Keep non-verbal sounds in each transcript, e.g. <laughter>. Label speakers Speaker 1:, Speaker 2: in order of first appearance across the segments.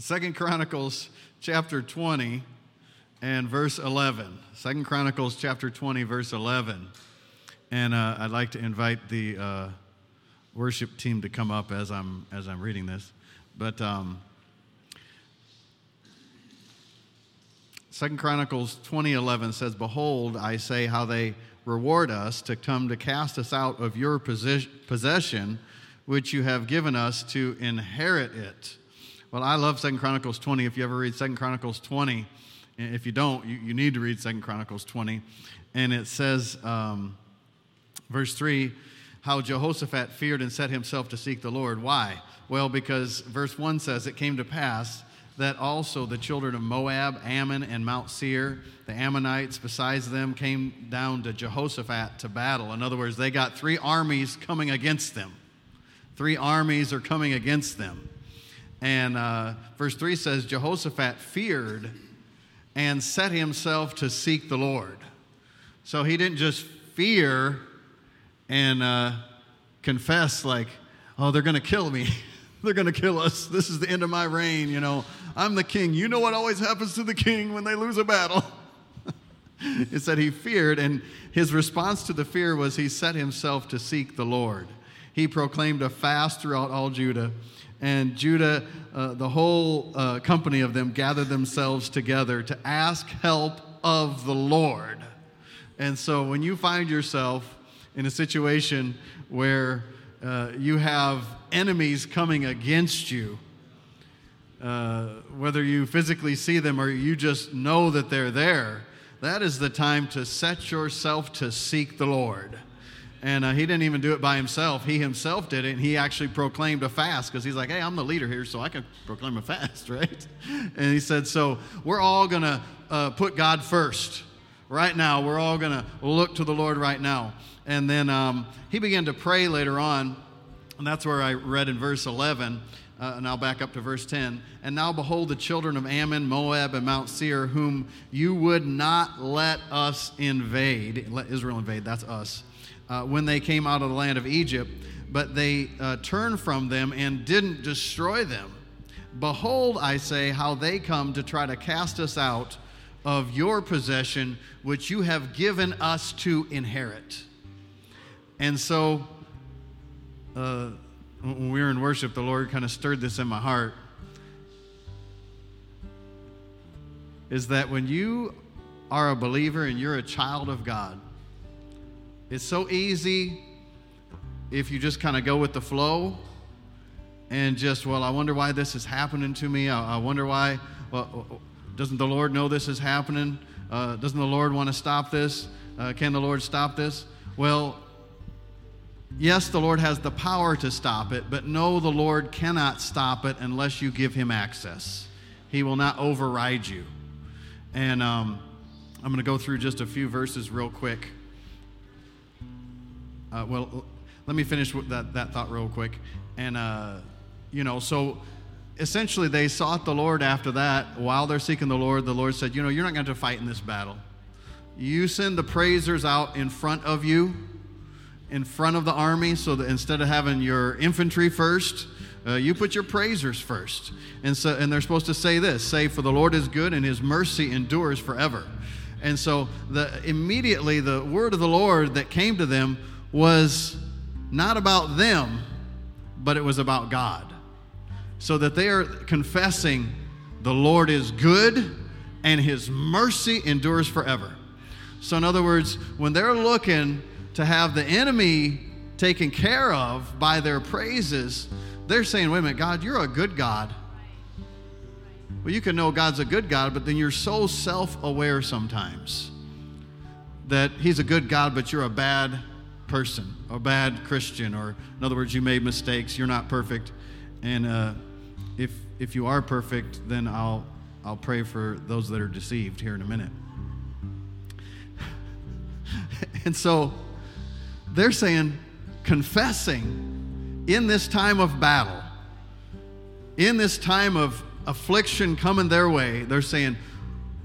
Speaker 1: Second Chronicles chapter 20 and verse 11. Second Chronicles chapter 20, verse 11. And uh, I'd like to invite the uh, worship team to come up as I'm, as I'm reading this. But um, Second Chronicles 20:11 says, "Behold, I say how they reward us to come to cast us out of your possession, which you have given us to inherit it." Well, I love Second Chronicles 20. If you ever read Second Chronicles 20, if you don't, you, you need to read Second Chronicles 20. And it says, um, verse 3, how Jehoshaphat feared and set himself to seek the Lord. Why? Well, because verse 1 says, It came to pass that also the children of Moab, Ammon, and Mount Seir, the Ammonites, besides them, came down to Jehoshaphat to battle. In other words, they got three armies coming against them. Three armies are coming against them. And uh, verse 3 says, Jehoshaphat feared and set himself to seek the Lord. So he didn't just fear and uh, confess, like, oh, they're going to kill me. <laughs> they're going to kill us. This is the end of my reign. You know, I'm the king. You know what always happens to the king when they lose a battle? <laughs> it said he feared, and his response to the fear was he set himself to seek the Lord. He proclaimed a fast throughout all Judah and Judah, uh, the whole uh, company of them, gathered themselves together to ask help of the Lord. And so when you find yourself in a situation where uh, you have enemies coming against you, uh, whether you physically see them or you just know that they're there, that is the time to set yourself to seek the Lord. And uh, he didn't even do it by himself. He himself did it, and he actually proclaimed a fast because he's like, hey, I'm the leader here, so I can proclaim a fast, <laughs> right? And he said, so we're all going to uh, put God first. Right now, we're all going to look to the Lord right now. And then um, he began to pray later on, and that's where I read in verse 11. Uh, and I'll back up to verse 10. And now behold, the children of Ammon, Moab, and Mount Seir, whom you would not let us invade, let Israel invade, that's us uh, when they came out of the land of Egypt, but they uh, turned from them and didn't destroy them. Behold, I say, how they come to try to cast us out of your possession, which you have given us to inherit. And so, uh, when we were in worship, the Lord kind of stirred this in my heart. Is that when you are a believer and you're a child of God, it's so easy if you just kind of go with the flow and just, well, I wonder why this is happening to me. I, I wonder why. Well, doesn't the Lord know this is happening? Uh, doesn't the Lord want to stop this? Uh, can the Lord stop this? Well, yes, the Lord has the power to stop it, but no, the Lord cannot stop it unless you give him access. He will not override you. And um, I'm going to go through just a few verses real quick. Uh, well, let me finish that, that thought real quick. And, uh, you know, so essentially they sought the Lord after that. While they're seeking the Lord, the Lord said, You know, you're not going to fight in this battle. You send the praisers out in front of you, in front of the army, so that instead of having your infantry first, uh, you put your praisers first. And, so, and they're supposed to say this say, For the Lord is good and his mercy endures forever. And so the, immediately the word of the Lord that came to them was not about them, but it was about God. So that they are confessing the Lord is good and his mercy endures forever. So, in other words, when they're looking to have the enemy taken care of by their praises, they're saying, wait a minute, God, you're a good God. Well, you can know God's a good God, but then you're so self aware sometimes that He's a good God, but you're a bad person, a bad Christian, or in other words, you made mistakes, you're not perfect. And uh, if, if you are perfect, then I'll, I'll pray for those that are deceived here in a minute. <laughs> and so they're saying, confessing in this time of battle, in this time of affliction coming their way, they're saying,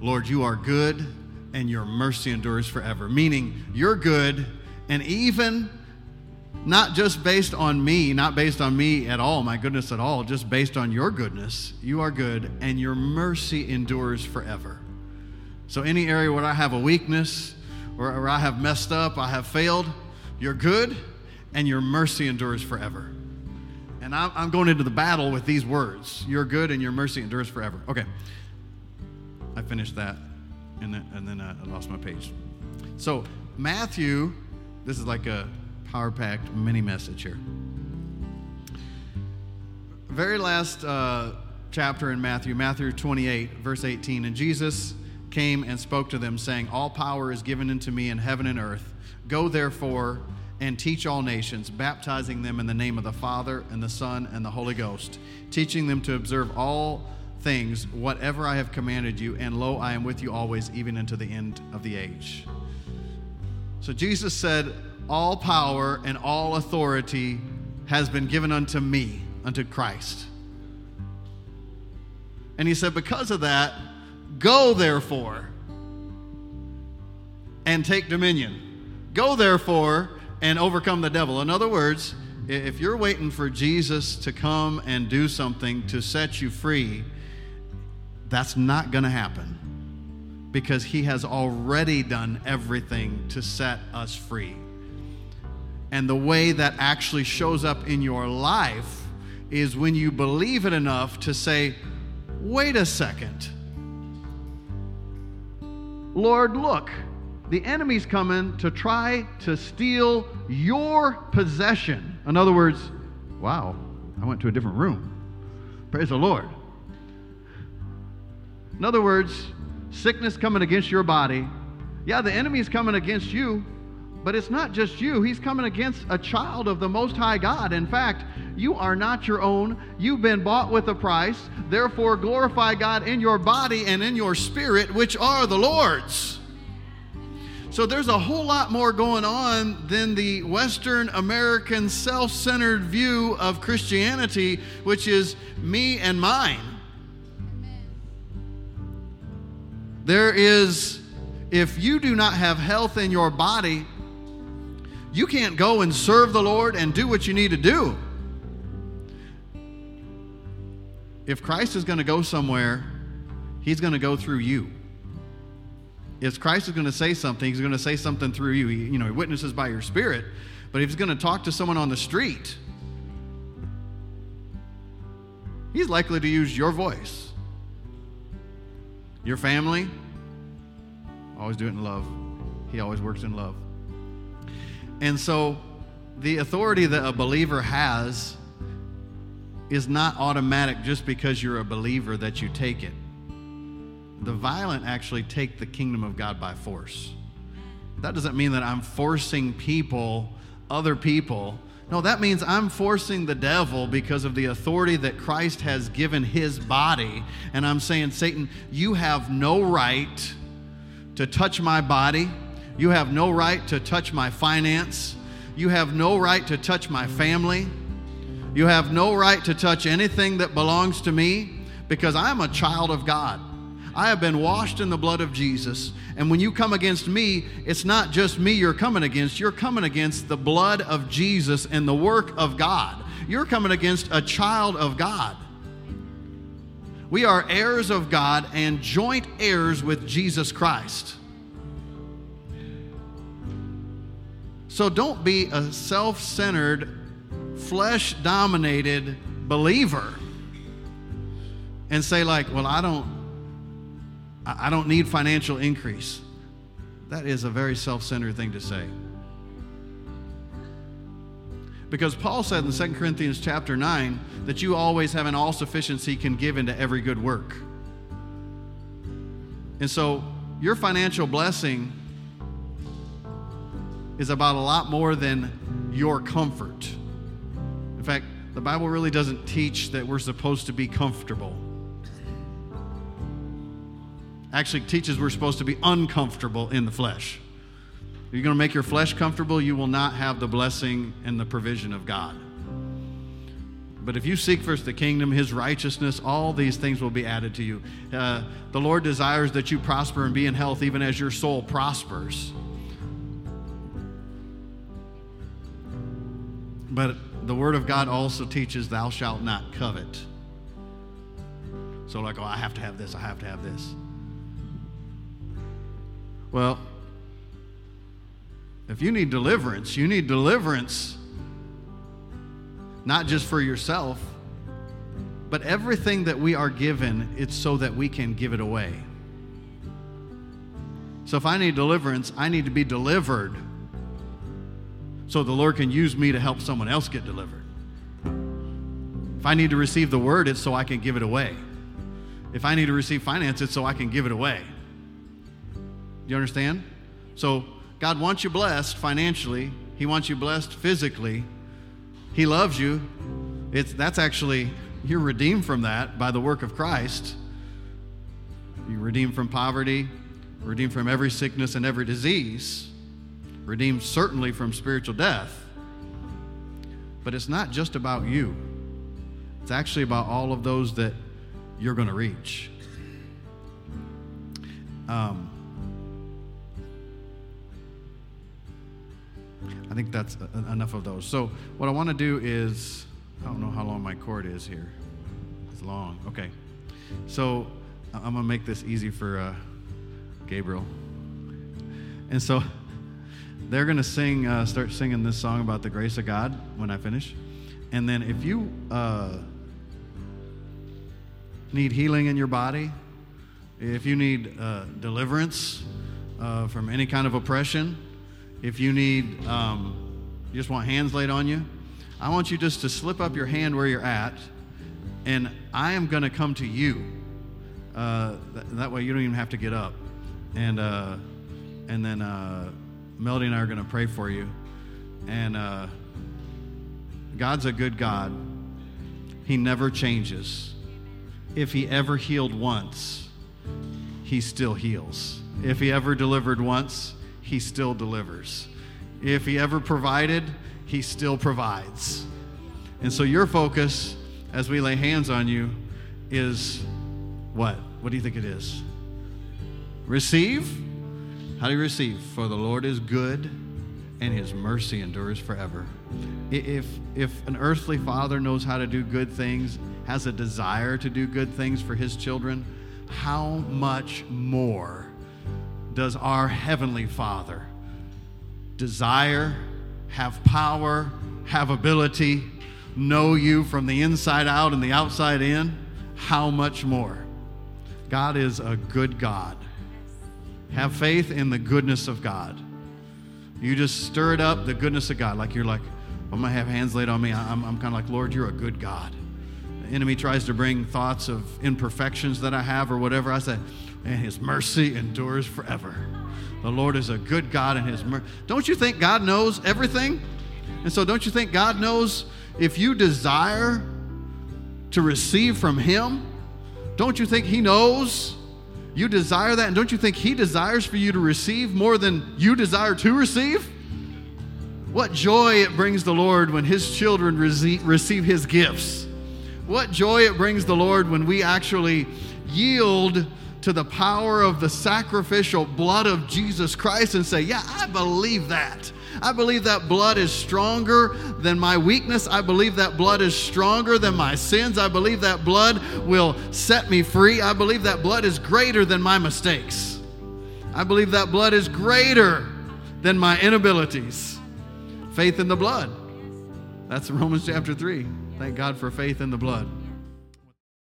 Speaker 1: Lord, you are good and your mercy endures forever. Meaning, you're good and even not just based on me, not based on me at all, my goodness at all, just based on your goodness. You are good, and your mercy endures forever. So, any area where I have a weakness, or, I have messed up, I have failed, you're good, and your mercy endures forever. And I'm, I'm going into the battle with these words You're good, and your mercy endures forever. Okay. I finished that, and then, and then uh, I lost my page. So, Matthew, this is like a power packed mini message here. Very last uh, chapter in Matthew, Matthew 28, verse 18. And Jesus came and spoke to them, saying, All power is given unto me in heaven and earth. Go therefore and teach all nations, baptizing them in the name of the Father and the Son and the Holy Ghost, teaching them to observe all things whatever I have commanded you, and lo, I am with you always, even unto the end of the age. So Jesus said, All power and all authority has been given unto me, unto Christ. And he said, Because of that, go therefore and take dominion. Go therefore and overcome the devil. In other words, if you're waiting for Jesus to come and do something to set you free, that's not going to happen because he has already done everything to set us free. And the way that actually shows up in your life is when you believe it enough to say, wait a second. Lord, look, the enemy's coming to try to steal your possession. In other words, wow, I went to a different room. Praise the Lord. In other words, sickness coming against your body. Yeah, the enemy's coming against you, but it's not just you. He's coming against a child of the Most High God. In fact, you are not your own. You've been bought with a price. Therefore, glorify God in your body and in your spirit, which are the Lord's. So there's a whole lot more going on than the Western American self centered view of Christianity, which is me and mine. There is, if you do not have health in your body, you can't go and serve the Lord and do what you need to do. If Christ is going to go somewhere, he's going to go through you. If Christ is going to say something, he's going to say something through you. He, you know, he witnesses by your spirit. But if he's going to talk to someone on the street, he's likely to use your voice. Your family, always do it in love. He always works in love. And so the authority that a believer has is not automatic just because you're a believer that you take it. The violent actually take the kingdom of God by force. That doesn't mean that I'm forcing people, other people, no, that means I'm forcing the devil because of the authority that Christ has given his body. And I'm saying, Satan, you have no right to touch my body. You have no right to touch my finance. You have no right to touch my family. You have no right to touch anything that belongs to me because I'm a child of God. I have been washed in the blood of Jesus. And when you come against me, it's not just me you're coming against, you're coming against the blood of Jesus and the work of God. You're coming against a child of God. We are heirs of God and joint heirs with Jesus Christ. So don't be a self centered, flesh dominated believer and say, like, well, I don't, I don't need financial increase. That is a very self centered thing to say. Because Paul said in 2 Corinthians chapter 9 that you always have an all sufficiency can give into every good work. And so your financial blessing is about a lot more than your comfort. In fact, the Bible really doesn't teach that we're supposed to be comfortable actually teaches we're supposed to be uncomfortable in the flesh. If you're going to make your flesh comfortable, you will not have the blessing and the provision of God. But if you seek first the kingdom, his righteousness, all these things will be added to you. Uh, the Lord desires that you prosper and be in health, even as your soul prospers. But the Word of God also teaches, Thou shalt not covet. So, like, oh, I have to have this, I have to have this. Well, if you need deliverance, you need deliverance not just for yourself, but everything that we are given, it's so that we can give it away. So if I need deliverance, I need to be delivered so the Lord can use me to help someone else get delivered. If I need to receive the word, it's so I can give it away. If I need to receive finance, it's so I can give it away. You understand? So God wants you blessed financially, He wants you blessed physically. He loves you. It's, that's actually, you're redeemed from that by the work of Christ. You're redeemed from poverty, redeemed from every sickness and every disease, redeemed certainly from spiritual death. But it's not just about you, it's actually about all of those that you're going to reach. Um, I think that's enough of those. So, what I want to do is, I don't know how long my cord is here. It's long. Okay. So, I'm going to make this easy for uh, Gabriel. And so, <laughs> they're going to sing, uh, start singing this song about the grace of God when I finish. And then, if you uh, need healing in your body, if you need uh, deliverance uh, from any kind of oppression, if you need, um, you just want hands laid on you, I want you just to slip up your hand where you're at, and I am going to come to you. Uh, th- that way, you don't even have to get up, and uh, and then uh, Melody and I are going to pray for you. And uh, God's a good God. He never changes. If He ever healed once, He still heals. If He ever delivered once, he still delivers. If he ever provided, he still provides. And so your focus as we lay hands on you is what? What do you think it is? Receive? How do you receive? For the Lord is good and his mercy endures forever. If, if an earthly father knows how to do good things, has a desire to do good things for his children, how much more does our Heavenly Father desire, have power, have ability, know you from the inside out and the outside in? How much more? God is a good God. Have faith in the goodness of God. You just stir it up, the goodness of God. Like you're like, I'm going to have hands laid on me. I'm, I'm kind of like, Lord, you're a good God. The enemy tries to bring thoughts of imperfections that I have or whatever. I say, and his mercy endures forever. The Lord is a good God and his mercy. Don't you think God knows everything? And so, don't you think God knows if you desire to receive from him? Don't you think he knows you desire that? And don't you think he desires for you to receive more than you desire to receive? What joy it brings the Lord when his children receive his gifts. What joy it brings the Lord when we actually yield to the power of the sacrificial blood of Jesus Christ and say, Yeah, I believe that. I believe that blood is stronger than my weakness. I believe that blood is stronger than my sins. I believe that blood will set me free. I believe that blood is greater than my mistakes. I believe that blood is greater than my inabilities. Faith in the blood. That's Romans chapter 3. Thank God for faith in the blood.